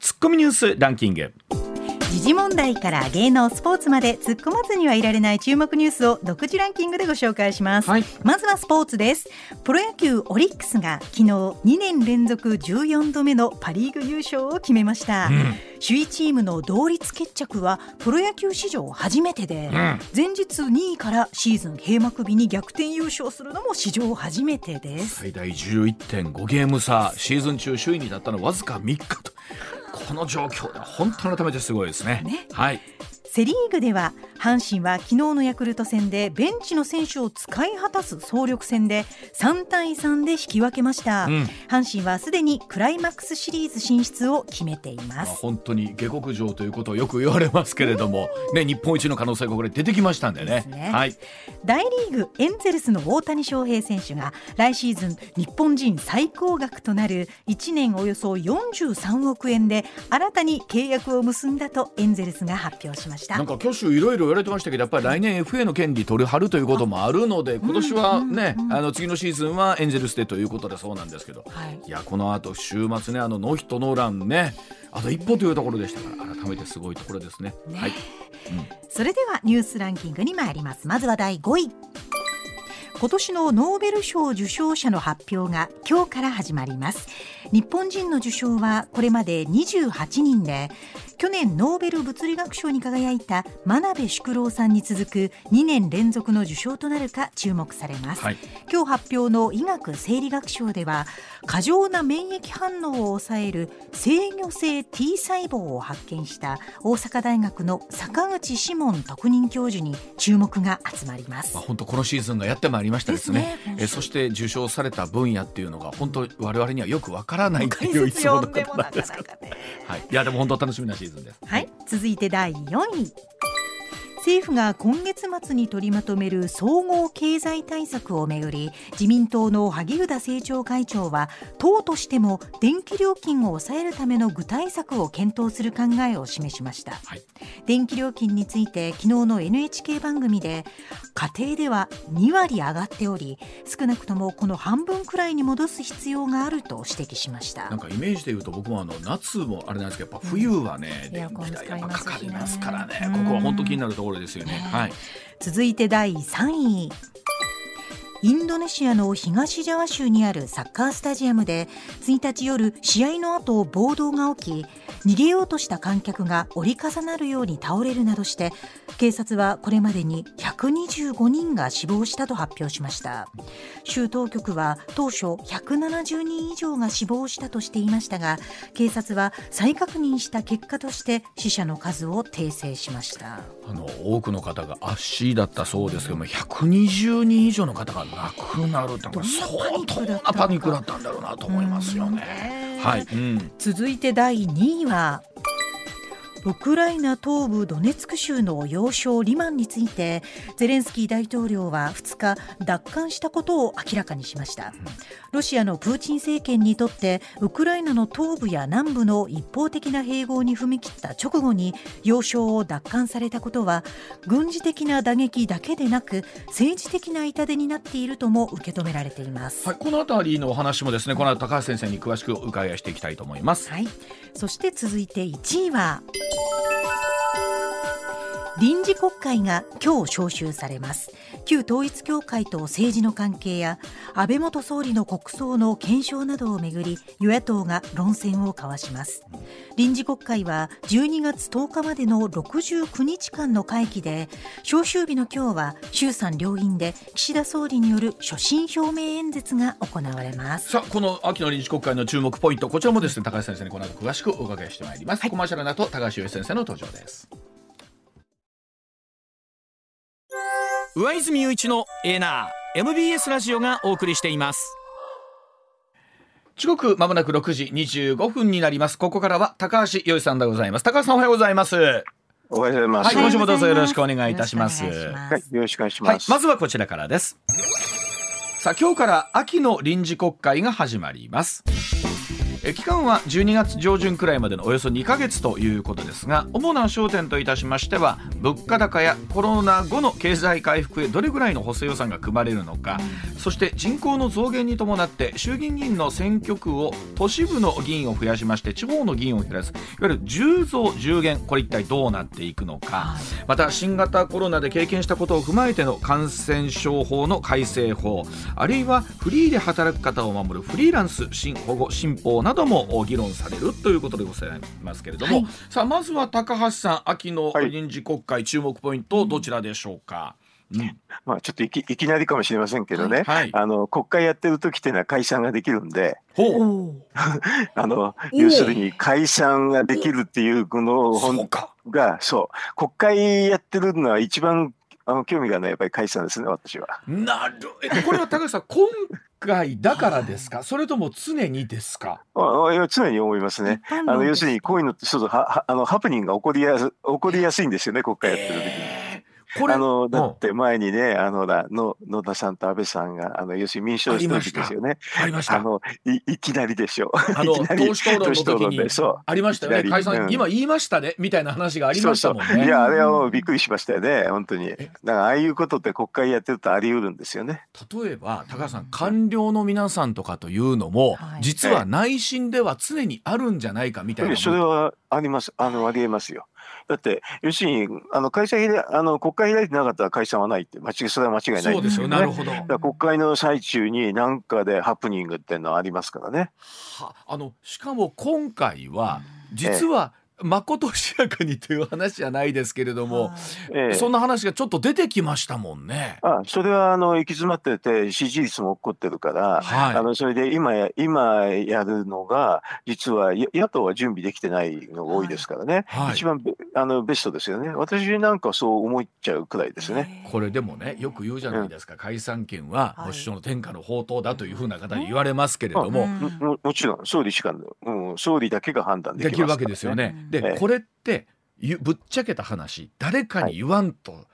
ツッコミニュースランキング。時事問題から芸能スポーツまで突っ込まずにはいられない注目ニュースを独自ランキングでご紹介します、はい。まずはスポーツです。プロ野球オリックスが昨日2年連続14度目のパリーグ優勝を決めました、首位チームの同率決着はプロ野球史上初めてで、前日2位からシーズン閉幕日に逆転優勝するのも史上初めてです。最大11.5ゲーム差シーズン中首位に立ったのわずか3日とこの状況で本当に改めてすごいですね。ね。はいセ・リーグでは阪神は昨日のヤクルト戦でベンチの選手を使い果たす総力戦で3対3で引き分けました、ん。阪神はすでにクライマックスシリーズ進出を決めていままあす本当に下克上ということをよく言われますけれども、ね、日本一の可能性がこれ出てきましたんでね。ね。はい、大リーグエンゼルスの大谷翔平選手が来シーズン日本人最高額となる1年およそ43億円で新たに契約を結んだとエンゼルスが発表しましたなんか挙手いろいろ言われてましたけどやっぱり来年 FA の権利取るはるということもあるので今年はね、あの次のシーズンはエンゼルスでということでそうなんですけど、はい。いやこの後週末ねあのノーヒットノーランねあと一歩というところでしたから改めてすごいところですね。はい。それではニュースランキングに参ります。まずは第5位。今年のノーベル賞受賞者の発表が今日から始まります。日本人の受賞はこれまで28人で去年ノーベル物理学賞に輝いた真鍋淑郎さんに続く2年連続の受賞となるか注目されます、はい。今日発表の医学生理学賞では過剰な免疫反応を抑える制御性 T 細胞を発見した大阪大学の坂口志門特任教授に注目が集まります。まあ、本当このシーズンがやってまいりましたですね。ですねえそして受賞された分野っていうのが本当我々にはよくわからないっいうい説つものこ読んでもなとなんですけどね。はい、いやでも本当楽しみなシーズンです。はい、続いて第4位。政府が今月末に取りまとめる総合経済対策をめぐり自民党の萩生田政調会長は党としても電気料金を抑えるための具体策を検討する考えを示しました、はい。電気料金について昨日の NHK 番組で家庭では2割上がっており少なくともこの半分くらいに戻す必要があると指摘しました。なんかイメージで言うと僕もあの夏もあれなんですけどやっぱ冬はね、エアコン電気代やっぱかかりますからね、うんここは本当気になるところですよね。はい。続いて第3位インドネシアの東ジャワ州にあるサッカースタジアムで1日夜試合の後暴動が起き逃げようとした観客が折り重なるように倒れるなどして警察はこれまでに125人が死亡したと発表しました。州当局は当初170人以上が死亡したとしていましたが警察は再確認した結果として死者の数を訂正しました。あの多くの方が足だったそうですけども、120人以上の方が亡くなるってこれ相当なパニックだったんだろうなと思いますよね。はい。うん。続いて第2位はウクライナ東部ドネツク州の要衝リマンについてゼレンスキー大統領は2日奪還したことを明らかにしました。ロシアのプーチン政権にとってウクライナの東部や南部の一方的な併合に踏み切った直後に要衝を奪還されたことは軍事的な打撃だけでなく政治的な痛手になっているとも受け止められています。はい、この辺りのお話もですね、この後高橋先生に詳しくお伺いしていきたいと思います。はい、そして続いて1位は Música 臨時国会が今日召集されます。旧統一教会と政治の関係や安倍元総理の国葬の検証などをめぐり与野党が論戦を交わします。臨時国会は12月10日までの69日間の会期で召集日の今日は衆参両院で岸田総理による所信表明演説が行われます。さあこの秋の臨時国会の注目ポイントこちらもですね高橋先生にこの後詳しくお伺いしてまいります、コマーシャルの後高橋由先生の登場です上泉雄一のエーナー MBS ラジオがお送りしています。時刻まもなく6時25分になります。ここからは高橋洋一さんでございます。高橋さんおはようございます。おはようございます。はい今週もどうぞよろしくお願いいたします。よろくお願いしはい、よろしくお願いしはいます。まずはこちらからです。さあ今日から秋の臨時国会が始まります。え期間は12月上旬くらいまでのおよそ2ヶ月ということですが主な焦点といたしましては物価高やコロナ後の経済回復へどれぐらいの補正予算が組まれるのかそして人口の増減に伴って衆議院議員の選挙区を都市部の議員を増やしまして地方の議員を減らすいわゆる10増10減これ一体どうなっていくのか。また新型コロナで経験したことを踏まえての感染症法の改正法あるいはフリーで働く方を守るフリーランス新保護新法なども議論されるということでございますけれども、はい。さあまずは高橋さん秋のはい。臨時国会注目ポイントどちらでしょうか、うん。まあ、ちょっといきいきなりかもしれませんけどね、はいあの国会やってる時っていうのは解散ができるんで、あの要するに解散ができるっていうこの本そうか。がそう。国会やってるのは一番あの興味がないやっぱり解散ですね私は。なる。えこれは高橋さん今回だからですか？それとも常にですか？ああいや常に思いますね。あの要でするにこういうのってそうそうははあのハプニングが起こりやす起こりやすいんですよね国会やってる時に。えーこれあのだって前にね、あのほらの野田さんと安倍さんがあの要するに民主党の時ですよね。ありました。あのいいきなりでしょ。あの党首討論の時にでそうありましたよね。解散、うん。今言いましたね。みたいな話がありましたもんね。そうそう。いやあれはもうびっくりしましたよね。本当に。だからああいうことって国会やってるとあり得るんですよね。例えば高橋さん官僚の皆さんとかというのも、はい。実は内心では常にあるんじゃないかみたいなそれはあります。あのありえますよ。だって要するにあの会社開いあの国会開いてなかったら解散はないって。間違いそれは間違いない。そうですよ、ね。なるほど、国会の最中に何かでハプニングっていうのはありますからね。はあのしかも今回は実はまことしやかにという話じゃないですけれども、ええ。そんな話がちょっと出てきましたもんね。あそれはあの行き詰まってて支持率も起こってるから、はい。あのそれで今や今やるのが実はや野党は準備できてないのが多いですからね、はい。一番ベあのベストですよね。私なんかそう思っちゃうくらいですね。これでもねよく言うじゃないですか、解散権ははい。保守党の天下の宝刀だというふうな方に言われますけれども、うん。もももちろん総理しか、うん、総理だけが判断でできるわけですよね。うんで、ええこれってゆぶっちゃけた話誰かに言わんと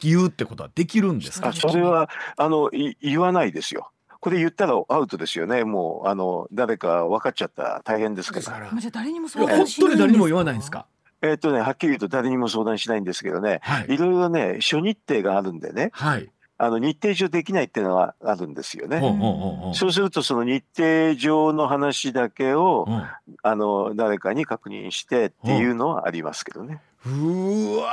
言うってことはできるんですか、あそれはあのい言わないですよ。これ言ったらアウトですよね。もうあの誰か分かっちゃったら大変ですから。じゃあ誰にも相談しない当に誰にも言わないんですか？えっとねはっきり言うと誰にも相談しないんですけどね。はいいろいろね諸日程があるんでね。はい。あの日程上できないっていうのはあるんですよね。そうするとその日程上の話だけをうん。あの誰かに確認してっていうのはありますけどね。うーわ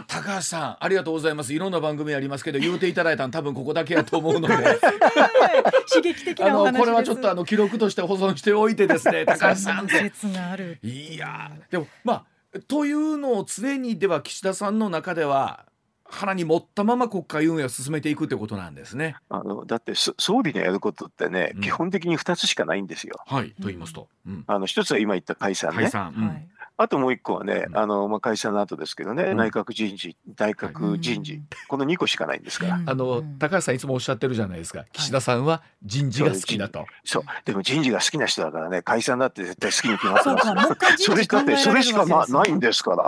ー高橋さんありがとうございます。いろんな番組ありますけど言うていただいたの多分ここだけやと思うので。刺激的あなお話です。のこれはちょっとあの記録として保存しておいてですね 高橋さんって。説がある。いやーでもまあというのを常にでは岸田さんの中では腹に持ったまま国会運営を進めていくってことなんですね。あのだってそ総理のやることってね、うん。基本的に2つしかないんですよ。はいと言いますと、うん、あの一つは今言った解散ね。解散、うん。はいあともう一個はね、うん。あのまあ、解散の後ですけどね、うん。内閣人事、内閣人事、うん。この2個しかないんですから。うん。あの高橋さんいつもおっしゃってるじゃないですか。岸田さんは人事が好きだと。そう、でも人事が好きな人だからね、解散だって絶対好きに決まってますそれだって、それしかないんですから。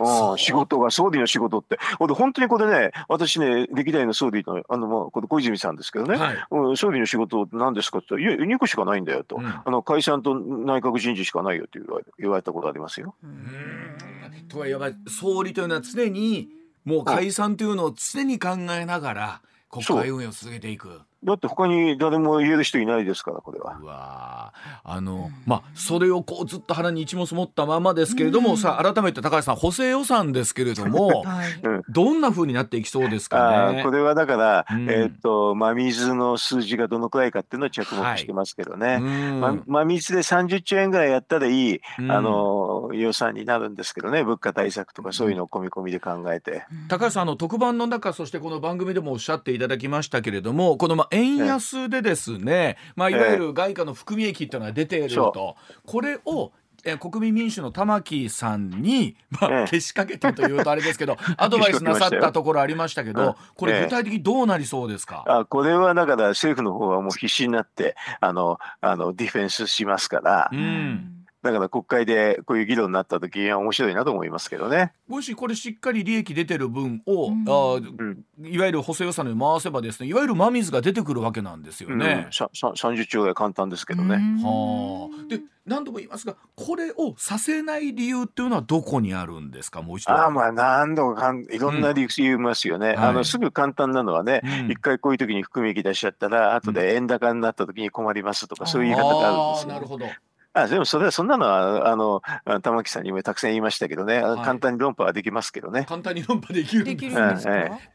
あうん、仕事が総理の仕事って、ほんで本当にこれね、私ね、歴代の総理の、あの、まあ、これ小泉さんですけどね、はい。うん、総理の仕事何ですかって言ったら、いや、2個しかないんだよと、うん。あの解散と内閣人事しかないよって言われ言われたことありますよ。ーうんとはい総理というのは常にもう解散というのを常に考えながら国会運営を続けていく。だって他に誰も言える人いないですから、これは。うわー。あのまあそれをこうずっと腹に一物持ったままですけれども、さあ改めて高橋さん補正予算ですけれどもはい。どんな風になっていきそうですかね？こ。れはだから、うん。えーっと真水の数字がどのくらいかっていうのを着目してますけどね、うん。ま真水で30兆円ぐらいやったらいい、うん。あの予算になるんですけどね物価対策とかそういうのを込み込みで考えて、高橋さんあの特番の中そしてこの番組でもおっしゃっていただきましたけれどもこのまあ円安でですね、まあ、いわゆる外貨の含み益っていうのが出ていると、これを、えー国民民主の玉木さんに、まあ、ええ。けしかけたというとあれですけど アドバイスなさったところありましたけどこれ具体的にどうなりそうですか、あこれはだから政府の方はもう必死になってあのあのディフェンスしますから、うんだから国会でこういう議論になった時には面白いなと思いますけどね。もしこれしっかり利益出てる分を、うんあーいわゆる補正予算に回せばですねいわゆる真水が出てくるわけなんですよねうん、。ささ30兆円は簡単ですけどね。はあ、で何度も言いますがこれをさせない理由っていうのはどこにあるんですか？もう一度。ああまあ何度かかんいろんな理由言いますよね、はいあのすぐ簡単なのはね、うん一回こういう時に含み益出しちゃったら後で円高になった時に困りますとか、そういう言い方があるんですよ、ね。なるほど。あでもそれはそんなのはあのあ玉木さんにもたくさん言いましたけどね、はい。簡単に論破はできますけどね。簡単に論破できるんでですきるんです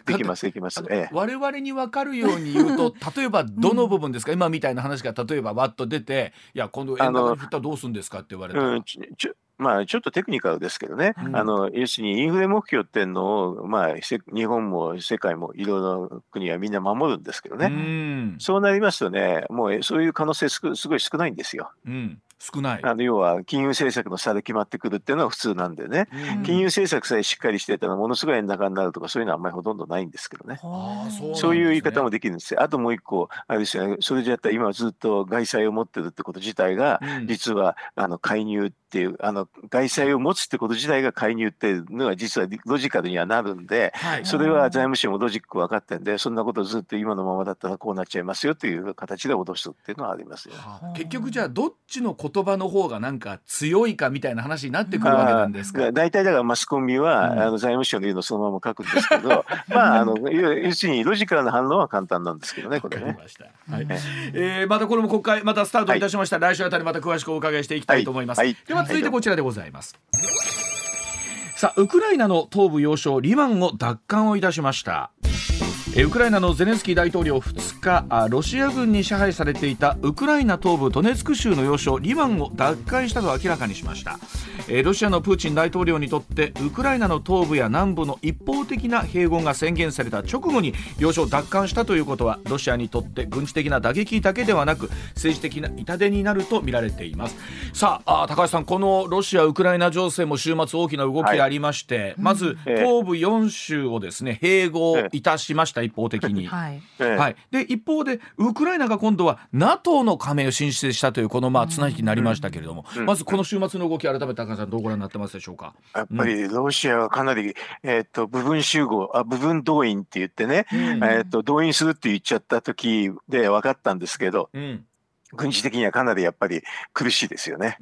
できますできます。ええ。我々に分かるように言うと 例えばどの部分ですか、今みたいな話が例えばわっと出て「いや今度円高に振ったらどうするんですか?」って言われたら、うん、ちょちょまあ、ちょっとテクニカルですけどね、うん。あの要するにインフレ目標っていうのを、まあ、せ日本も世界もいろいろな国はみんな守るんですけどね、うん。そうなりますとね、もうそういう可能性すごすごい少ないんですよ。うん、少ない。あの要は金融政策の差で決まってくるっていうのは普通なんでね、うん金融政策さえしっかりしてたらものすごい円高になるとかそういうのはあんまりほとんどないんですけどね。そうねそういう言い方もできるんですよ。あともう一個、あれですよね、それじゃったら今ずっと外債を持ってるってこと自体が、うん実はあの介入っていう、あの外債を持つってこと自体が介入っていうのが実はロジカルにはなるんで、はいそれは財務省もロジック分かってんで、そんなことずっと今のままだったらこうなっちゃいますよという形で脅すっていうのはありますよ。はあ結局じゃあどっちの言葉の方がなんか強いかみたいな話になってくるわけなんですか？大体だからマスコミは、うんあの財務省の言うのをそのまま書くんですけど、まあ、あの要 要するにロジカルな反応は簡単なんですけどね、これね。わかりました。はい。えーまたこれも国会またスタートいたしました。来週あたりまた詳しくお伺いしていきたいと思います。はいはい続いてこちらでございます。さあウクライナの東部要衝リマンを奪還をいたしました。えーウクライナのゼレンスキー大統領2日あロシア軍に支配されていたウクライナ東部ドネツク州の要衝リマンを奪還したと明らかにしました、えーロシアのプーチン大統領にとってウクライナの東部や南部の一方的な併合が宣言された直後に要衝を奪還したということはロシアにとって軍事的な打撃だけではなく政治的な痛手になると見られています。さああ高橋さんこのロシア・ウクライナ情勢も週末大きな動きがありまして、まずええ東部4州をですね併合いたしました、一方的に。はい。ええ。はい、で一方でウクライナが今度は NATO の加盟を申請したというこのまあ綱引きになりましたけれども、まずこの週末の動き改めて高橋さんどうご覧になってますでしょうか？やっぱりロシアはかなり、えー、と部分集合あ部分動員って言ってね、うん。えー、と動員するって言っちゃった時で分かったんですけどうん、軍事的にはかなりやっぱり苦しいですよね。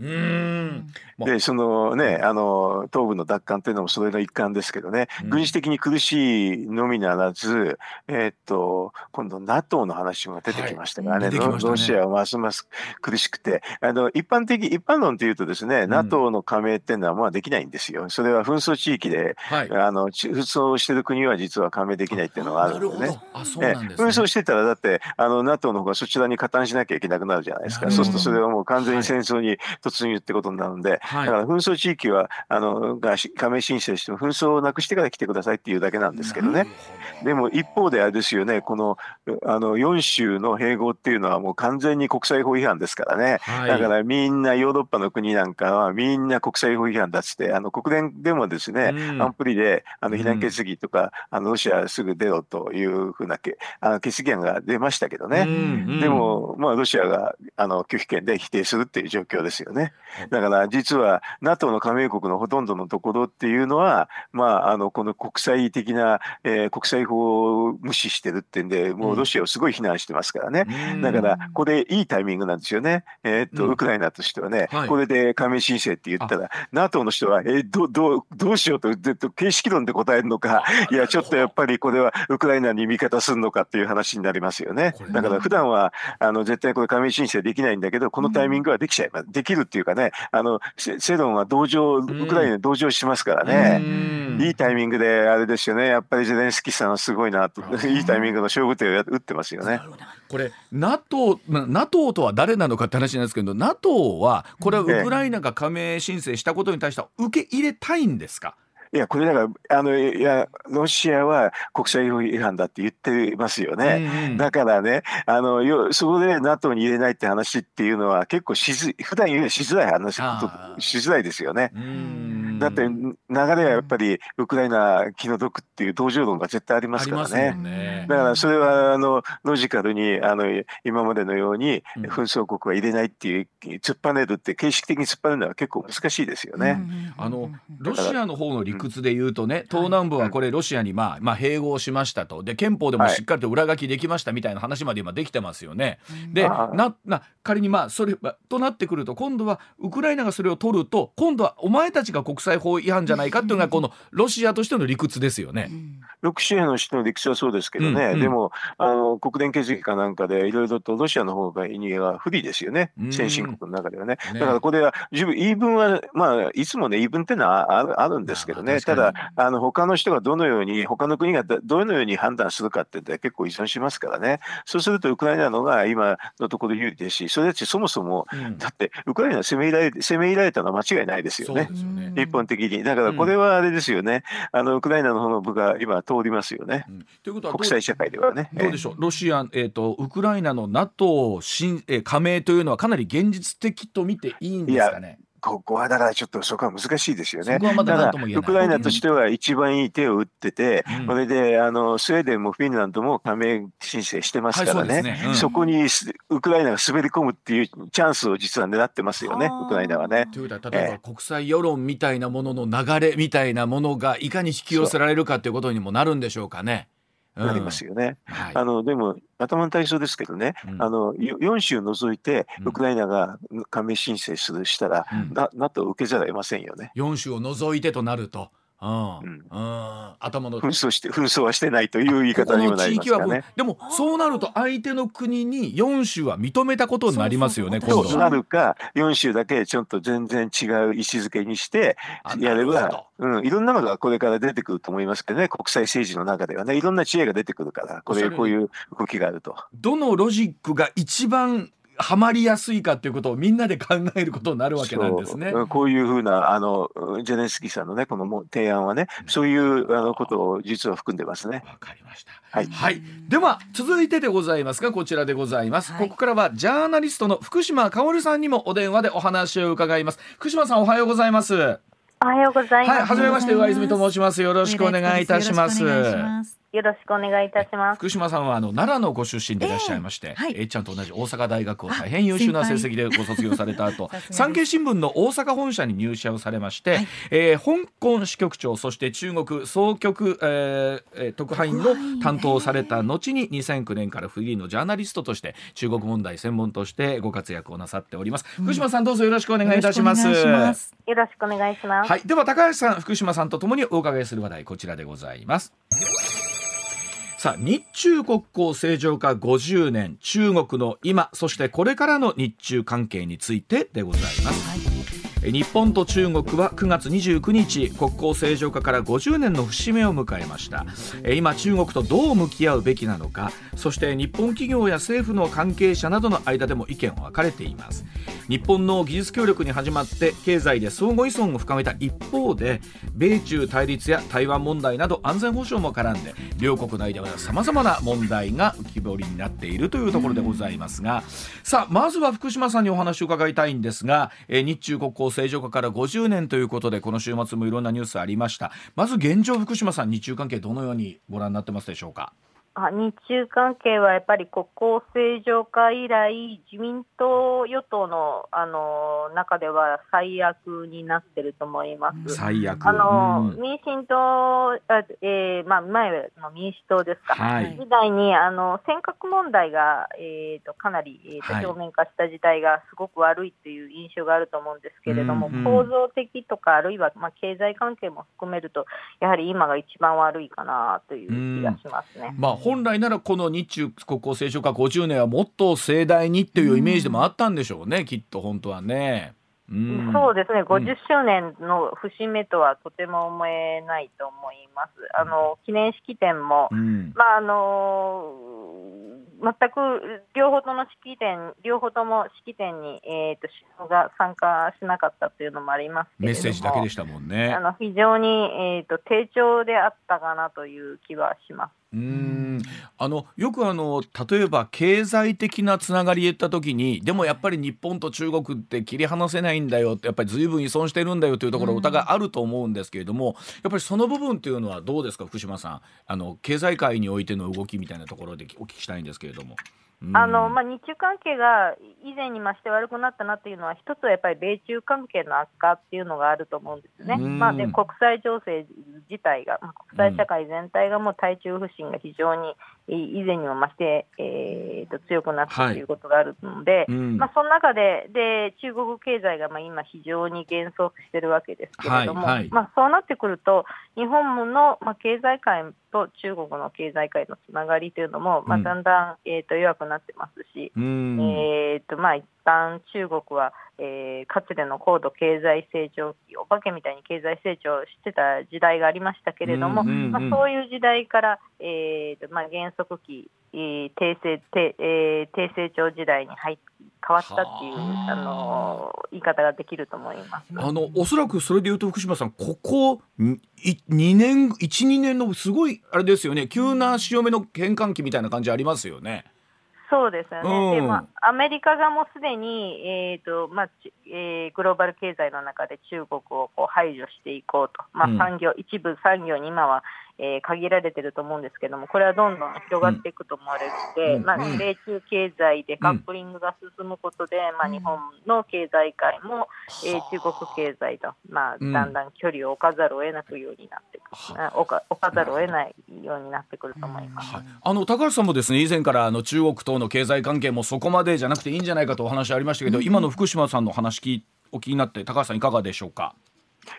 でそのねあの東部の奪還というのもそれの一環ですけどね、うん。軍事的に苦しいのみならず、えー、と今度 NATO の話も出てきましたからね,、はい。ね。ロロシアはますます苦しくて。あの一般的一般論というとですね、ん。NATO の加盟っていうのはまあできないんですよ。それは紛争地域ではい、あのち紛争してる国は実は加盟できないっていうのがあるんでね。あそうえなんですね。紛争してたらだってあの NATO の方がそちらに加担しなきゃいけなくなるじゃないですかそうするとそれはもう完全に戦争に突入ってことになるんで、はい。だから紛争地域はあのがし加盟申請しても紛争をなくしてから来てくださいっていうだけなんですけどね。でも一方であれですよねこのあの4州の併合っていうのはもう完全に国際法違反ですからね。はい、だからみんなヨーロッパの国なんかはみんな国際法違反だっつってあの国連でもですね、うん。安保理であのうん。非難決議とか、あのロシアすぐ出ろというふうなけあの決議案が出ましたけどね。うん。でも、まあ、ロシアがあの拒否権で否定するっていう状況ですよね。だから実は NATO の加盟国のほとんどのところっていうのは、まあ、あのこの国際的な、えー国際法を無視してるってんでもうロシアをすごい非難してますからね。うん。だからこれいいタイミングなんですよね。えーっとうん。ウクライナとしてはね、はい。これで加盟申請って言ったら NATO の人はえーどどうどうしようとずっと形式論で答えるのか。いやちょっとやっぱりこれはウクライナに味方するのかっていう話になりますよね。だから普段はあの絶対これ加盟申請できないんだけどこのタイミングはできちゃいます。できるっていうかねあのセセロンは同情ウクライナに同情しますからね。うんいいタイミングであれですよね。やっぱりゼレンスキーさんはすごいなと。いいタイミングの勝負手をや打ってますよね。これ NATO, な NATO とは誰なのかって話なんですけど NATO はこれはウクライナが加盟申請したことに対しては受け入れたいんですか、いや、これだから、あの、いや、ロシアは国際法違反だって言ってますよね。うんうん、だからね、あの、よそこで NATO に入れないって話っていうのは結構しず、普段言うしづらい話、しづらいですよね。だって流れはやっぱりウクライナ気の毒っていう同情論が絶対ありますからね。ね。だからそれはあのロジカルにあの今までのように紛争国は入れないっていう突っぱねるって形式的に突っぱねるのは結構難しいですよね。あのロシアの方の理屈で言うとね、東南部はこれロシアにまあまあ併合しましたと。で憲法でもしっかりと裏書きできましたみたいな話まで今できてますよね。でなな仮にまあそれとなってくると今度はウクライナがそれを取ると今度はお前たちが国際法違反じゃないかっていうのがこのロシアとしての理屈ですよね。ロシアの人の理屈はそうですけどね、うん。うん、でもあの国連決議かなんかでいろいろとロシアの方がには不利ですよね、先進国の中ではね。ね。だからこれは十分言い分はまあいつもね言い分っていうのはあるあるんですけどね、ただあの他の人がどのように他の国がどのように判断するかって結構依存しますからね。そうするとウクライナのが今のところ有利ですし、それだってそもそも、うん、だってウクライナ攻め入られ攻め入られたのは間違いないですよね。よね。日本的に。だからこれはあれですよね。あのウクライナの方の部が今通りますよね。ということは国際社会ではね。どうでしょう？ロシアえっ、ー、とウクライナの NATO 新、えー、加盟というのはかなり現実的と見ていいんですかね？ここはだからちょっとそこは難しいですよね。ただウクライナとしては一番いい手を打ってて、うん、これであのスウェーデンもフィンランドも加盟申請してますからね、はいそねうん、そこにウクライナが滑り込むっていうチャンスを実は狙ってますよね、ウクライナはね。ということは例えば国際世論みたいなものの流れみたいなものがいかに引き寄せられるかということにもなるんでしょうかね。なりますよね。うんはい、あのでも頭の体操ですけどね、うん、あの4州除いてウクライナが加盟申請するしたら、うん、NATO を受けざるを得ませんよね。4州を除いてとなると。うん、うん、頭の紛争して紛争はしてないという言い方にもなりますかね。でもそうなると相手の国に4州は認めたことになりますよね。そうなるか4州だけちょっと全然違う位置づけにしてやれば、うん、いろんなのがこれから出てくると思いますけどね国際政治の中ではね。いろんな知恵が出てくるからこれこういう動きがあると。どのロジックが一番はまりやすいかということをみんなで考えることになるわけなんですね。こういうふうなあのジェネスキーさんのねこの提案はね、そういうあのことを実は含んでますね。わかりました。はい、はい、では続いてでございますがこちらでございます、はい、ここからはジャーナリストの福島香さんにもお電話でお話を伺います福島さんおはようございますおはようございます。はい、初めまして上泉と申します。よろしくお願いいたします。よろしくお願いいたします。福島さんはあの奈良のご出身でいらっしゃいまして、えーはい、えちゃんと同じ大阪大学を大変優秀な成績でご卒業された後、産経新聞の大阪本社に入社をされまして、はい、えー、香港支局長そして中国総局、えー、特派員の担当をされた後に2009年からフリーのジャーナリストとして中国問題専門としてご活躍をなさっております。うん、福島さんどうぞよろしくお願いいたします。よろしくお願いします。はい、では高橋さん、福島さんとともにお伺いする話題こちらでございます。さあ日中国交正常化50年中国の今そしてこれからの日中関係についてでございます、はい。日本と中国は9月29日国交正常化から50年の節目を迎えました。今中国とどう向き合うべきなのかそして日本企業や政府の関係者などの間でも意見分かれています。日本の技術協力に始まって経済で相互依存を深めた一方で米中対立や台湾問題など安全保障も絡んで両国内ではさまざまな問題が浮き彫りになっているというところでございますが、さあまずは福島さんにお話を伺いたいんですが日中国交正常化から50年ということでこの週末もいろんなニュースありました。まず現状福島さん日中関係どのようにご覧になってますでしょうか？あ日中関係はやっぱり国交正常化以来、自民党与党のあの中では最悪になってると思います。最悪。あの、うん、民進党、えーまあ、前の民主党ですか、はい、時代にあの尖閣問題が、えーと、かなり、えーと、表面化した事態がすごく悪いという印象があると思うんですけれども、うんうん、構造的とか、あるいは、まあ、経済関係も含めると、やはり今が一番悪いかなという気がしますね。まあ本来ならこの日中国交正常化50年はもっと盛大にっていうイメージでもあったんでしょうね、うん、きっと本当はね。うん、そうですね、50周年の節目とはとても思えないと思います。あの記念式典も、うん、まああの全く両方との式典、両方とも式典に、えーと、首脳が参加しなかったというのもありますメッセージだけでしたもんね。あの非常に、えーと、低調であったかなという気はします。うん。あのよくあの例えば経済的なつながり言った時にでもやっぱり日本と中国って切り離せないんだよってやっぱり随分依存してるんだよというところお互いあると思うんですけれども、やっぱりその部分っていうのはどうですか福島さん。あの経済界においての動きみたいなところでお聞きしたいんですけれども。あのまあ、日中関係が以前に増して悪くなったなというのは、一つはやっぱり米中関係の悪化っていうのがあると思うんですね、まあ、で国際情勢自体が、国際社会全体がもう対中不信が非常に以前にも増して、えー、と強くなったということがあるので、はいうん、まあ、その中でで中国経済がまあ今、非常に減速しているわけですけれども、はいはい、まあ、そうなってくると、日本のまあ経済界と中国の経済界のつながりというのも、まあ、だんだん、えー、と弱くなってますし、うん、えーとまあ、一旦中国は、えー、かつての高度経済成長期、お化けみたいに経済成長してた時代がありましたけれども、うんうんうん、まあ、そういう時代から、えーとまあ、減速期、えー、低成低,、えー、低成長時代に入変わったっていうあ。の言い方ができると思います。あのおそらくそれでいうと福島さんここ2年12年のすごいあれですよね。急な潮目の変換期みたいな感じありますよね。そうですよね、うん、でまあ、アメリカがもうすでに、えーとまあえー、グローバル経済の中で中国をこう排除していこうと、まあ、産業、うん、一部産業に今は、えー、限られてると思うんですけども、これはどんどん広がっていくと思われるので、うん、まあ、米中経済でカップリングが進むことで、まあ、日本の経済界も、えー、中国経済と、まあ、だんだん距離を置かざるを得なくようになってくる、置か置かざるを得ないようになってくると思います。はい、あの高橋さんもですね以前からあの中国との経済関係もそこまでじゃなくていいんじゃないかとお話ありましたけど、今の福島さんの話聞いお聞きになって高橋さんいかがでしょうか？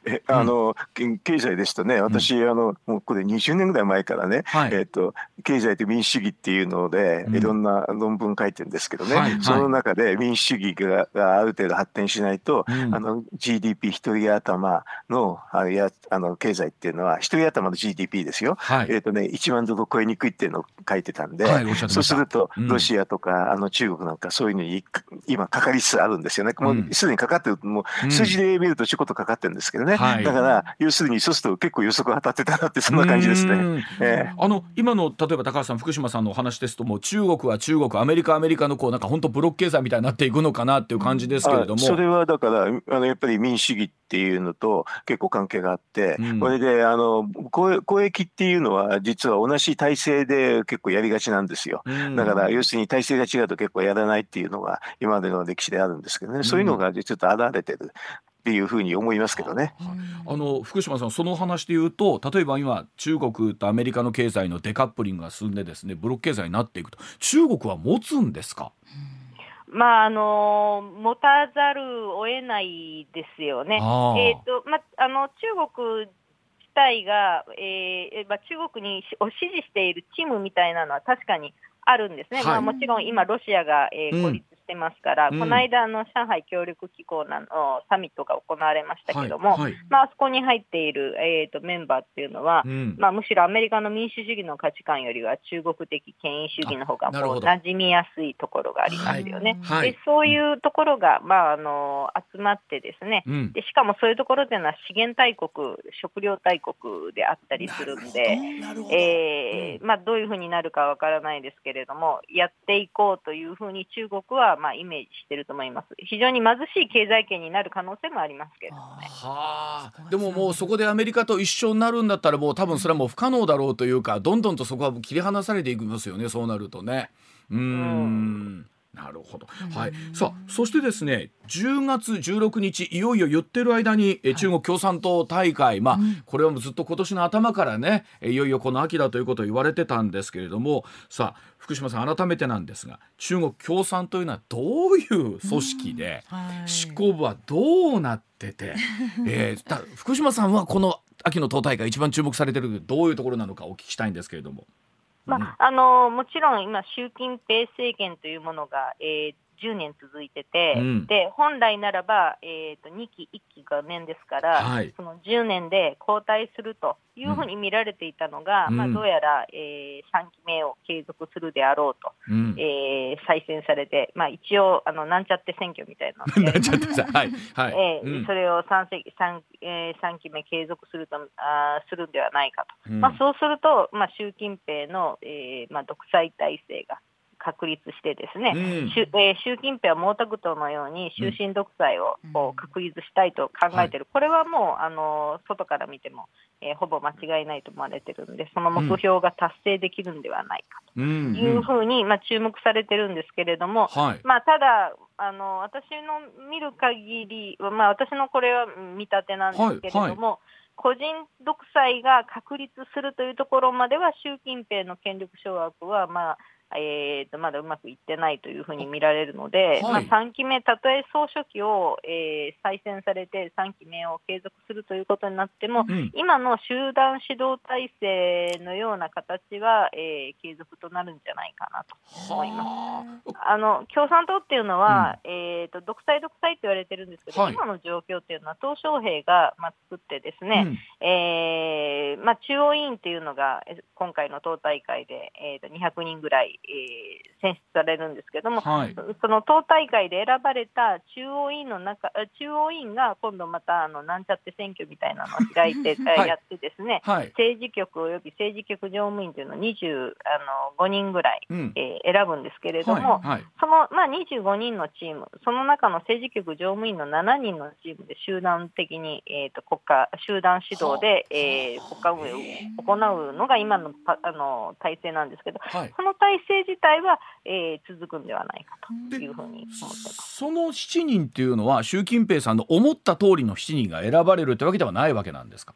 えあの、うん、経済ですとね。私、うん、あのもうこれ20年ぐらい前からね、はい、えーと、経済と民主主義っていうので、いろんな論文書いてるんですけどね、はいはい、その中で民主主義ががある程度発展しないと、うん、あの GDP 一人頭のあやあの経済っていうのは一人頭の GDP ですよ、はい、えーとね、1万ドルを超えにくいっていうのを書いてたんで、そうするとロシアとか、あの中国なんかそういうのに今かかりつつあるんですよね。もうすでにかかってるもう数字で見るとちょこっとかかってるんですけどね、はい、だから要するにそうすると結構予測当たってたなってそんな感じですね。えー、あの今の例えば高橋さん福島さんのお話ですともう中国は中国アメリカアメリカのこうなんか本当ブロック経済みたいになっていくのかなっていう感じですけれども。それはだからあのやっぱり民主主義っていうのと結構関係があって、うん、これであの交易っていうのは実は同じ体制で結構やりがちなんですよ。だから要するに体制が違うと結構やらないっていうのが今までの歴史であるんですけどね、そういうのがちょっと現れてる。っていうふうに思いますけどね。あの福島さんその話で言うと例えば今中国とアメリカの経済のデカップリングが進んでですねブロック経済になっていくと。中国は持つんですか、まああの持たざるを得ないですよね。えーとまあの中国自体が、えーまあ、中国にを支持しているチームみたいなのは確かにあるんですね、はい、まあ、もちろん今、ロシアが、えー、孤立してますから、うん、この間の上海協力機構のサミットが行われましたけども、はいはい、まあ、あそこに入っている、えーと、メンバーっていうのは、うん、まあ、むしろアメリカの民主主義の価値観よりは中国的権威主義の方がもう馴染みやすいところがありますよね。はい、でそういうところが、まあ、あの集まってですね、うん、でしかもそういうところというのは資源大国、食料大国であったりするんで、えー、まあ、どういうふうになるかわからないですけれども、やっていこうというふうに中国はまあイメージしてると思います。非常に貧しい経済圏になる可能性もありますけどね。はあ、でももうそこでアメリカと一緒になるんだったらもう多分それはもう不可能だろうというか、どんどんとそこは切り離されていきますよね。そうなるとね。うん。なるほど、はい、さあそしてですね10月16日いよいよ言ってる間に、え中国共産党大会、まあ、これはもうずっと今年の頭からねいよいよこの秋だということを言われてたんですけれども。さあ福島さん改めてなんですが中国共産というのはどういう組織で、執行部はどうなってて、えー、福島さんはこの秋の党大会一番注目されてるどういうところなのかお聞きしたいんですけれども。まあ、あのもちろん今、習近平政権というものが、えー、10年続いてて、うん、で本来ならば、えーと、2期、1期が年ですから、はい、その10年で交代するというふうに見られていたのが、うん、まあ、どうやら、えー、3期目を継続するであろうと、うん、えー、再選されて、まあ、一応あの、なんちゃって選挙みたいな なんちゃってさ、はい。はい。えー、それを 3, 3, えー、3期目継続するとあするんではないかと、まあ、そうすると、まあ、習近平の、えーまあ、独裁体制が確立してですね、うん、習えー、習近平は毛沢東のように終身独裁をこう確立したいと考えている、うん、これはもうあの外から見ても、えー、ほぼ間違いないと思われているので、その目標が達成できるんではないかと。いうふうに、まあ、注目されてるんですけれども、はい、まあ、ただあの、私の見る限り、まあ、私のこれは見立てなんですけれども、はいはい。個人独裁が確立するというところまでは習近平の権力掌握は、まあえーと、まだうまくいってないというふうに見られるので、はい、まあ、3期目、たとえ総書記を、えー、再選されて3期目を継続するということになっても、うん、今の集団指導体制のような形は、えー、継続となるんじゃないかなと思います。あ。の共産党っていうのは、うん、えーと、独裁、独裁と言われてるんですけど、はい、今の状況っていうのは、鄧小平が、まあ、作ってですね、うん、えー、まあ、中央委員っていうのが、今回の党大会で、えーと、200人ぐらい、えー、選出されるんですけども、はい、その党大会で選ばれた中央委員の中、中央委員が今度またあのなんちゃって選挙みたいなのを開いて、はい、やってですね、はい、政治局および政治局常務員というのを25人ぐらい、うん、えー、選ぶんですけれども、その、まあ、25人のチーム、その中の政治局常務員の7人のチームで集団的に、えーと、国家集団指導で、えー、国家運営を行うのが今のあの体制なんですけど、その体制制自体は、えー、続くんではないかというふうに思ってます。その7人っていうのは習近平さんの思った通りの7人が選ばれるというわけではないわけなんですか？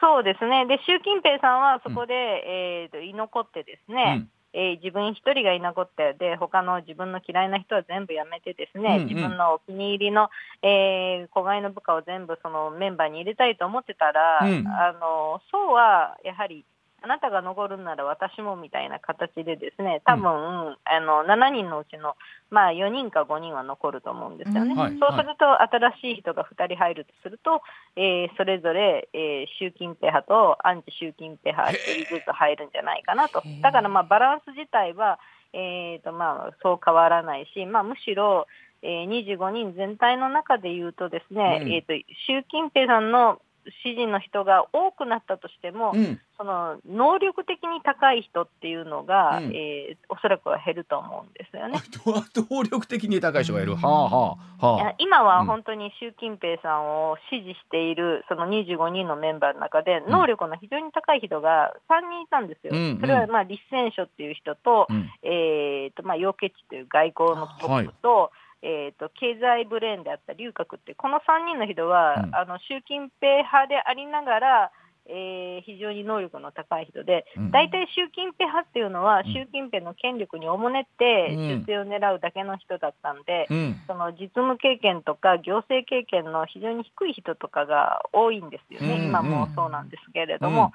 そうですね。で習近平さんはそこで、うん、えーと、居残ってですね、うん。えー、自分一人がいなこってで他の自分の嫌いな人は全部やめてですね、うんうん、自分のお気に入りの、えー、子飼いの部下を全部そのメンバーに入れたいと思ってたら、うん、あのそうはやはりあなたが残るなら私もみたいな形でですね多分、うん、あの7人のうちの、まあ、4人か5人は残ると思うんですよね、うんそうすると新しい人が2人入るとすると、えー、それぞれ、えー、習近平派とアンチ習近平派1人ずつ入るんじゃないかなと。だからまあバランス自体は、えーとまあ、そう変わらないし、まあ、むしろえー、25人全体の中でいうとですね、うん、えーと習近平さんの支持の人が多くなったとしても、うん、その能力的に高い人っていうのが、うん、えー、おそらくは減ると思うんですよね。能 力的に高い人がいる、はあはあはあ、今は本当に習近平さんを支持しているその25人のメンバーの中で、能力の非常に高い人が3人いたんですよ。うん、それはまあ立憲書っていう人と、うん、えーとまあ、楊潔チという外交のトップと、はいえーと、経済ブレーンであった龍角ってこの3人の人は、うん、あの習近平派でありながら、えー、非常に能力の高い人で、大体、習近平派っていうのは、習近平の権力におもねって出世を狙うだけの人だったんで、うん、その実務経験とか行政経験の非常に低い人とかが多いんですよね、うん、今もそうなんですけれども。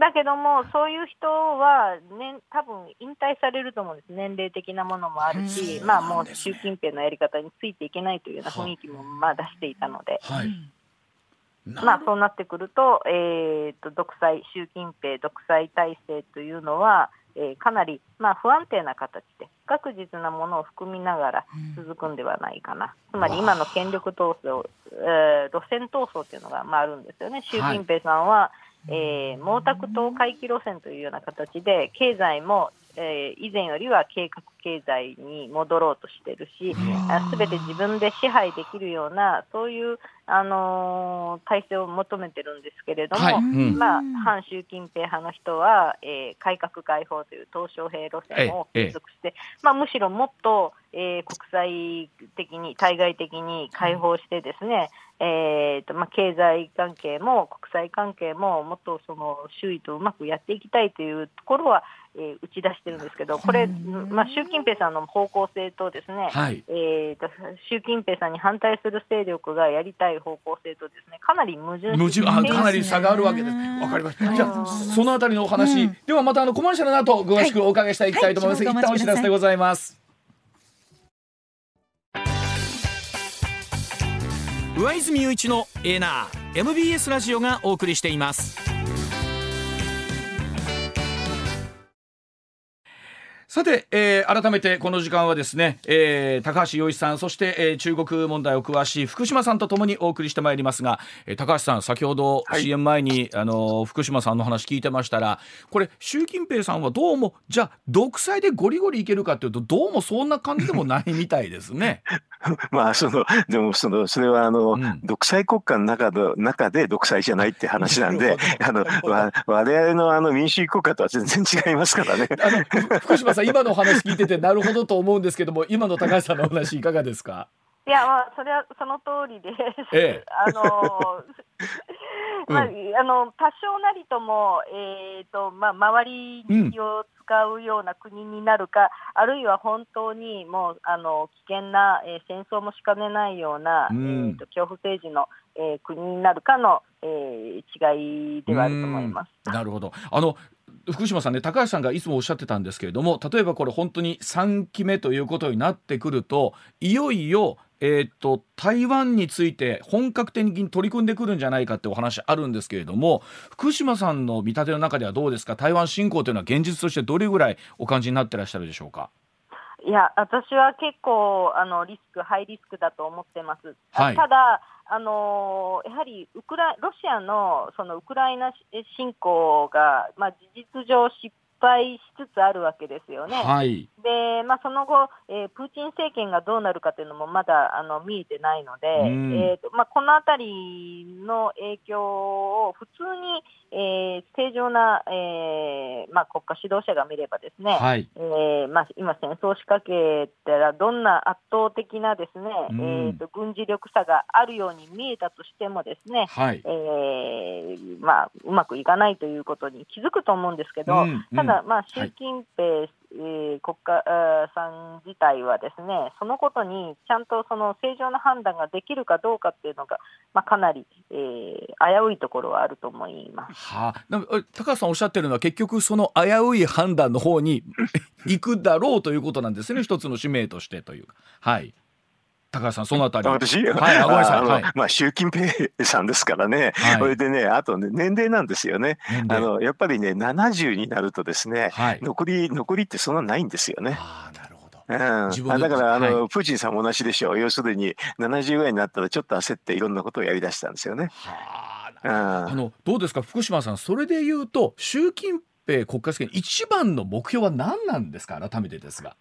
うんだけども、そういう人は、ね、多分引退されると思うんです、年齢的なものもあるし、まあ、もう習近平のやり方についていけないというような雰囲気もまあ出していたので。はい。まあ、そうなってくると,、えーと、独裁、習近平独裁体制というのは、えー、かなり、まあ、不安定な形で、不確実なものを含みながら続くんではないかな、つまり今の権力闘争、えー、路線闘争というのが、まあ、あるんですよね、習近平さんは、はいえー、毛沢東回帰路線というような形で経済も、えー、以前よりは計画経済に戻ろうとしてるしすべて自分で支配できるようなそういう、あのー、体制を求めてるんですけれども、はい。うん、まあ、反習近平派の人は、えー、改革開放という鄧小平路線を継続して、まあ、むしろもっと、えー、国際的に対外的に開放してですね、えーとまあ、経済関係も国際関係ももっとその周囲とうまくやっていきたいというところは、え打ち出してるんですけど、これ、まあ、習近平さんの方向性とですね、はい、えーと、習近平さんに反対する勢力がやりたい方向性とですね、かなり矛盾矛盾あかなり差があるわけです。わかりました。じゃあ、そのあたりのお話、うん、ではまたあのコマーシャルの後、詳しくお伺いしたいきたいと思います。はいはい、一旦お知らせでございます。上泉雄一のエナー MBS ラジオがお送りしています。さて、えー、改めてこの時間はですね、えー、高橋洋一さんそして、えー、中国問題を詳しい福島さんとともにお送りしてまいりますが、えー、高橋さん先ほど CM 前に、はい、あの福島さんの話聞いてましたらこれ習近平さんはどうもじゃあ独裁でゴリゴリいけるかというとどうもそんな感じでもないみたいですね。まあそのでもそのそれはあの、うん、独裁国家の中の中で独裁じゃないって話なんで あのわ我々のあの民主主義国家とは全然違いますからね。あの福島さん今の話聞いててなるほどと思うんですけども今の高橋さんのお話いかがですか？いやまあそれはその通りで、ええ、あのまあ、あの多少なりとも、えーとまあ、周りに気を使うような国になるか、うん、あるいは本当にもうあの危険な、えー、戦争もしかねないような、うん、えーと、恐怖政治の、えー、国になるかの、えー、違いではあると思います。なるほど。あの福島さんね高橋さんがいつもおっしゃってたんですけれども例えばこれ本当に3期目ということになってくるといよいよえーと、台湾について本格的に取り組んでくるんじゃないかってお話あるんですけれども福島さんの見立ての中ではどうですか？台湾侵攻というのは現実としてどれぐらいお感じになってらっしゃるでしょうか？いや私は結構あのリスクハイリスクだと思ってます。はい、ただあのやはりウクラロシアのそのウクライナ侵攻が、まあ、事実上失敗しつつあるわけですよね。はい、で、まあ、その後、えー、プーチン政権がどうなるかというのもまだあの見えてないので、えーとまあ、このあたりの影響を普通に、えー、正常な、えーまあ、国家指導者が見ればですね、はい、えー、まあ、今、戦争を仕掛けたらどんな圧倒的なですね、えーと、軍事力差があるように見えたとしてもですね、はい、えー、まあ、うまくいかないということに気づくと思うんですけど、うんうん、ただ、まあ、習近平、はいえー、国家さん自体はですねそのことにちゃんとその正常な判断ができるかどうかっていうのが、まあ、かなり、えー、危ういところはあると思います。はあ、高橋さんおっしゃってるのは結局その危うい判断の方に 行くだろうということなんですね一つの使命としてというか。はい高橋さん、そのあたり。私、はい、ごめんなさい。はい、まあ、習近平さんですからね。はい、それでね、あとね、年齢なんですよね。あの、やっぱりね、70になるとですね、はい、残り、残りってそんなないんですよね。あなるほど。うん、だからあの、はい、プーチンさんも同じでしょう要するに70ぐらいになったらちょっと焦っていろんなことをやりだしたんですよね。はあ、あのどうですか？福島さんそれで言うと習近平国家主席一番の目標は何なんですか？改めてですが。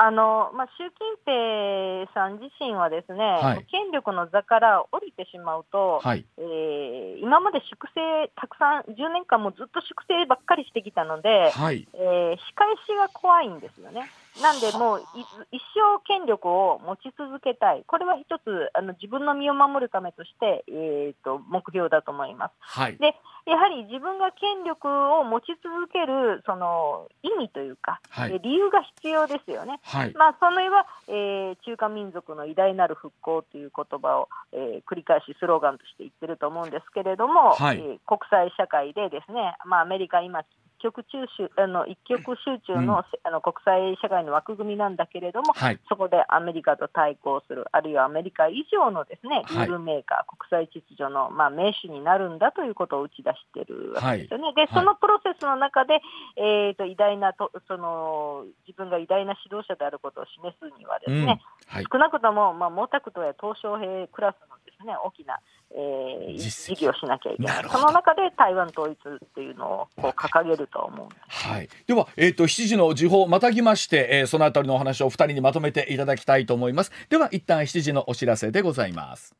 あのまあ、習近平さん自身はですね、はい、権力の座から降りてしまうと、はい、えー、今まで粛清、たくさん10年間もずっと粛清ばっかりしてきたので、はい、えー、仕返しが怖いんですよね。なんで、もう一生権力を持ち続けたい、これは一つあの自分の身を守るためとして、えーと、目標だと思います。はい、でやはり自分が権力を持ち続けるその意味というか、はい、理由が必要ですよね。はい、まあ、そのは、えー、中華民族の偉大なる復興という言葉を、えー、繰り返しスローガンとして言ってると思うんですけれども、はい、えー、国際社会でですね、まあ、アメリカ今極中集あの一極集中のうん、あの国際社会の枠組みなんだけれども、はい、そこでアメリカと対抗する、あるいはアメリカ以上のですね、ルールメーカー、はい、国際秩序の、まあ、名手になるんだということを打ち出しているわけですよね。はい、で、そのプロセスの中で、えーと、偉大なとその自分が偉大な指導者であることを示すにはですね、うん、少なくとも、まあ、毛沢東や鄧小平クラスのですね大きなえー、事業しなきゃいけない。その中で台湾統一っていうのをこう掲げると思うはい、では、えーと、7時の時報またぎまして、えー、そのあたりのお話を2人にまとめていただきたいと思います。では一旦7時のお知らせでございます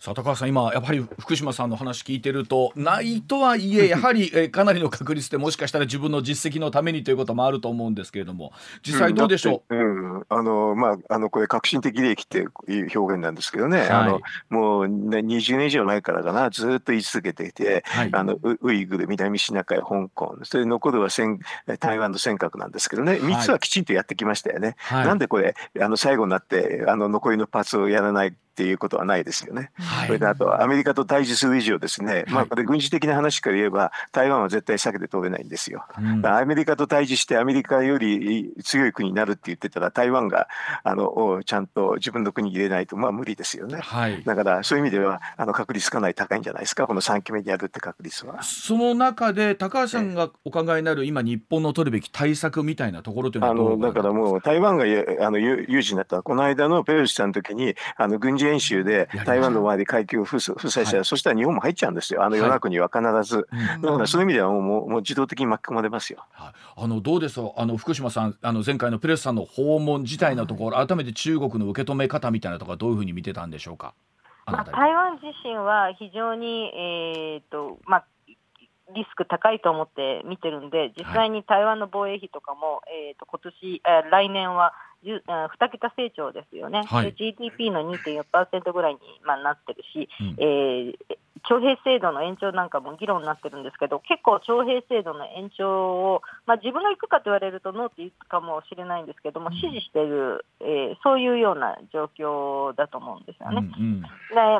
さあ高橋さん今やっぱり福島さんの話聞いてるとないとはいえ やはり、えかなりの確率でもしかしたら自分の実績のためにということもあると思うんですけれども実際どうでしょう、うん、うん、あのまああのこれ革新的利益っていう表現なんですけどね、はい、あのもう、ね、20年以上前からかなずっと言い続けていて、はい、あのウイグル南シナ海香港それ残るは台湾の尖閣なんですけどね。3つはきちんとやってきましたよね。はい、なんでこれあの最後になってあの残りのパーツをやらないっていうことはないですよね。それであとアメリカと対峙する以上ですね、まあ、これ軍事的な話から言えば台湾は絶対避けて通れないんですよ。アメリカと対峙してアメリカより強い国になるって言ってたら台湾があのちゃんと自分の国に入れないとまあ無理ですよね。はい、だからそういう意味ではあの確率かなり高いんじゃないですかこの3期目にやるって確率は。その中で高橋さんがお考えになる今日本の取るべき対策みたいなところというのはあのだからもう台湾があの有事になったこの間のペロシさんの時にあの軍事演習で台湾の周り海峡を封鎖したら、はい、そしたら日本も入っちゃうんですよ。あの与那国は必ず、はい、だからそういう意味ではもうもう自動的に巻き込まれますよ。はい、あのどうですあの福島さんあの前回のペレスさんの訪問自体のところ、改めて中国の受け止め方みたいなところどういうふうに見てたんでしょうか？まあ、台湾自身は非常に、えーとまあ、リスク高いと思って見てるんで、実際に台湾の防衛費とかも、はい、えーと今年え来年は2桁成長ですよね、はい、GDP の2.4%ぐらいに、まあ、なってるし、うん、えー、徴兵制度の延長なんかも議論になってるんですけど、結構、徴兵制度の延長を、まあ、自分が行くかと言われると、ノーって言うかもしれないんですけども、支持している、えー、そういうような状況だと思うんですよね。うんうん、で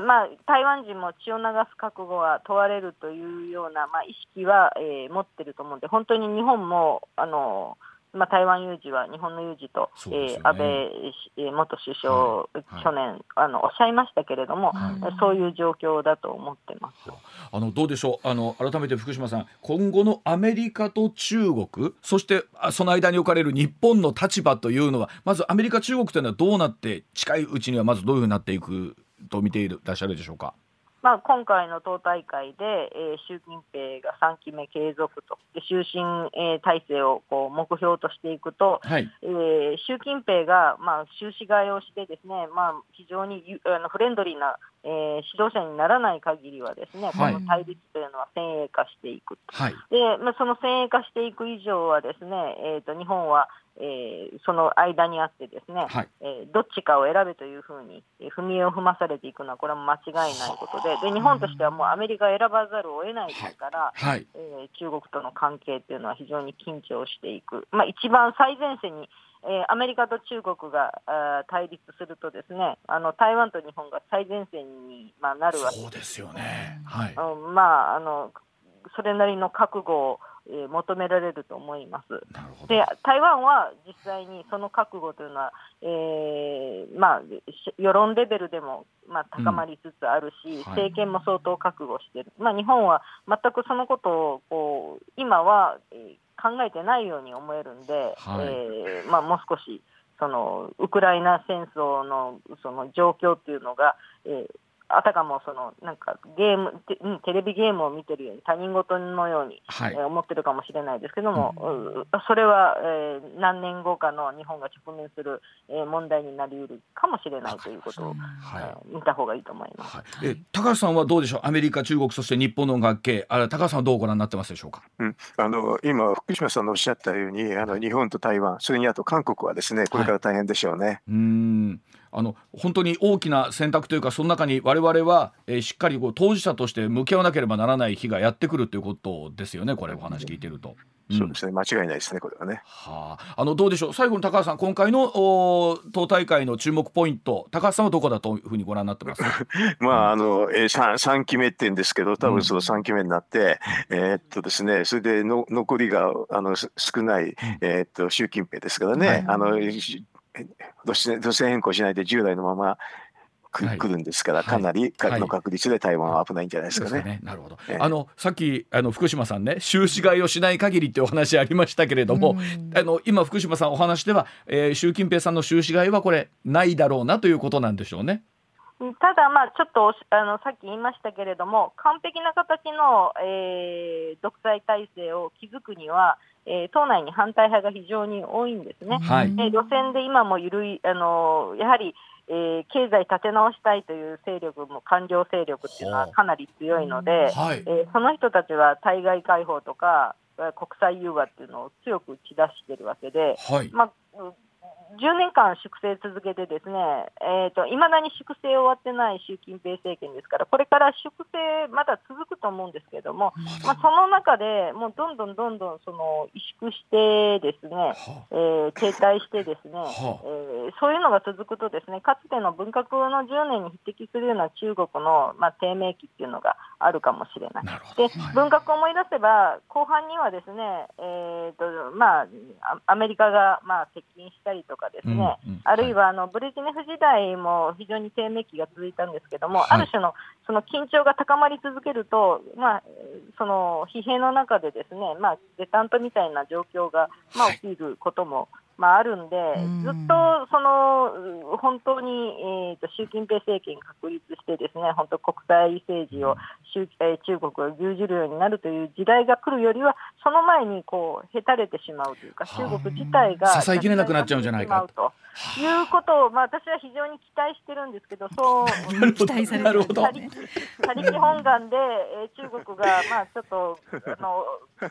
まあ、台湾人も血を流す覚悟が問われるというような、まあ、意識は、えー、持ってると思うんで、本当に日本も、あのまあ、台湾有事は日本の有事と、ね、えー、安倍元首相、はい、去年あのおっしゃいましたけれども、はい、そういう状況だと思ってます。あ。のどうでしょう？あの改めて福島さん今後のアメリカと中国そしてその間に置かれる日本の立場というのはまずアメリカ中国というのはどうなって近いうちにはまずどういうふうになっていくと見ていらっしゃるでしょうか？まあ、今回の党大会で、えー、習近平が3期目継続と、で終身、えー、体制をこう目標としていくと、はい、えー、習近平が、まあ、終始替えをして、ですね、まあ、非常にあのフレンドリーな、えー、指導者にならない限りは、ですね、はい、この対立というのは先鋭化していく、はい、でまあ、その先鋭化していく以上は、ですね、えーと日本は、えー、その間にあってですね、はい、えー、どっちかを選べというふうに、えー、踏み絵を踏まされていくのはこれは間違いないことでで日本としてはもうアメリカ選ばざるを得ないですから、はい、えー、中国との関係というのは非常に緊張していく、まあ、一番最前線にえー、アメリカと中国があ対立するとですねあの台湾と日本が最前線に、まあ、なるわけですよね、はい、うん、まああのそれなりの覚悟をえー、求められると思います。で台湾は実際にその覚悟というのは、えーまあ、世論レベルでも、まあ、高まりつつあるし、うん。政権も相当覚悟している、まあ、日本は全くそのことをこう今は、えー、考えてないように思えるんで、はい、えー、まあ、もう少しそのウクライナ戦争のその状況っていうのが、えー、あたかもそのなんかゲームテテレビゲームを見てるように他人事のように、はい、えー、思ってるかもしれないですけども、うん、それは、えー、何年後かの日本が直面する、えー、問題になりうるかもしれないということを、はい。えー、見た方がいいと思います、はい、え高橋さんはどうでしょう？アメリカ、中国そして日本の関係あ高橋さんはどうご覧になってますでしょうか、うん、あの今福島さんのおっしゃったようにあの日本と台湾それにあと韓国はですねこれから大変でしょうね。はい、うんあの本当に大きな選択というかその中に我々は、えー、しっかりこう当事者として向き合わなければならない日がやってくるということですよねこれお話聞いてると。うん、そうですね。間違いないですねこれはね。はあ、あのどうでしょう？最後に高橋さん今回のお党大会の注目ポイント高橋さんはどこだというふうにご覧になってます？まああの、えー、3, 3期目って言うんですけど多分その3期目になって、うん、えー、っとですねそれでの残りがあの少ない、えー、っと習近平ですからね、はい、あの路線変更しないで従来のままく、はい、るんですから、かなりの確率で台湾は危ないんじゃないですかね。ね。なるほど。えー、あのさっきあの福島さんね、収支買いをしない限りってお話ありましたけれども、あの今福島さんお話では、えー、習近平さんの収支買いはこれないだろうなということなんでしょうね。ただ、まあ、ちょっとあのさっき言いましたけれども、完璧な形の、えー、独裁体制を築くには、えー、党内に反対派が非常に多いんですね。はい、えー、路線で今も緩いあのやはり、えー、経済立て直したいという勢力も官僚勢力っていうのはかなり強いので、はい、えー、その人たちは対外開放とか国際融和っていうのを強く打ち出しているわけで、はい、まあ10年間粛清続けてですね、えーと、未だに粛清終わってない習近平政権ですから、これから粛清まだ続くと思うんですけれども、まあ、その中でもうどんどんどんどんその萎縮してですね、えー、停滞してですね、えー、そういうのが続くとですね、かつての文革の10年に匹敵するような中国の、まあ、低迷期っていうのがあるかもしれない。で文革を思い出せば後半にはですね、えーとまあ、アメリカが、まあ、接近したりとかですね、うんうん、あるいはあのブレジネフ時代も非常に低迷期が続いたんですけども、はい、ある種のその緊張が高まり続けると、まあ、その疲弊の中でですね、まあ、デタントみたいな状況が、まあ、起きることも、まあ、あるんで、ずっとその本当に、えーと、習近平政権確立してですね本当国際政治を中,、えー、中国が牛耳るようになるという時代が来るよりはその前にこうへたれてしまうというか中国自体が支えきれなくなっちゃうんじゃないかと。いうことを、まあ、私は非常に期待してるんですけど、そう、期待される他力本願で、えー、中国が、まあ、ちょっとあの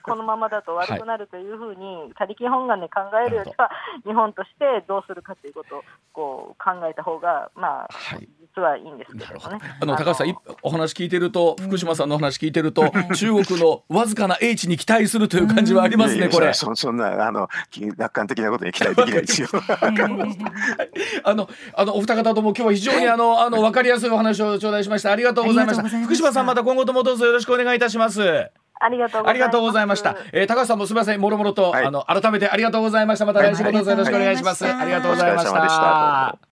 このままだと悪くなるというふうに、他力本願で考えるよりは、日本としてどうするかということをこう考えた方が、まあ、はい、実はいいんですけどね。あの高橋さん、お話聞いてると、福島さんの話聞いてると、中国のわずかな英知に期待するという感じはありますね、これ。そそんなあの楽観的なことに期待できないですよ。あのあのお二方とも今日は非常にあのあの分かりやすいお話を頂戴しました。ありがとうございました。福島さんまた今後ともどうぞよろしくお願いいたします。ありがとうございました。えー、高橋さんもすみません、もろもろと、はい、あの改めてありがとうございました。また来週もどうぞよろしくお願いします。はい、ありがとうございました。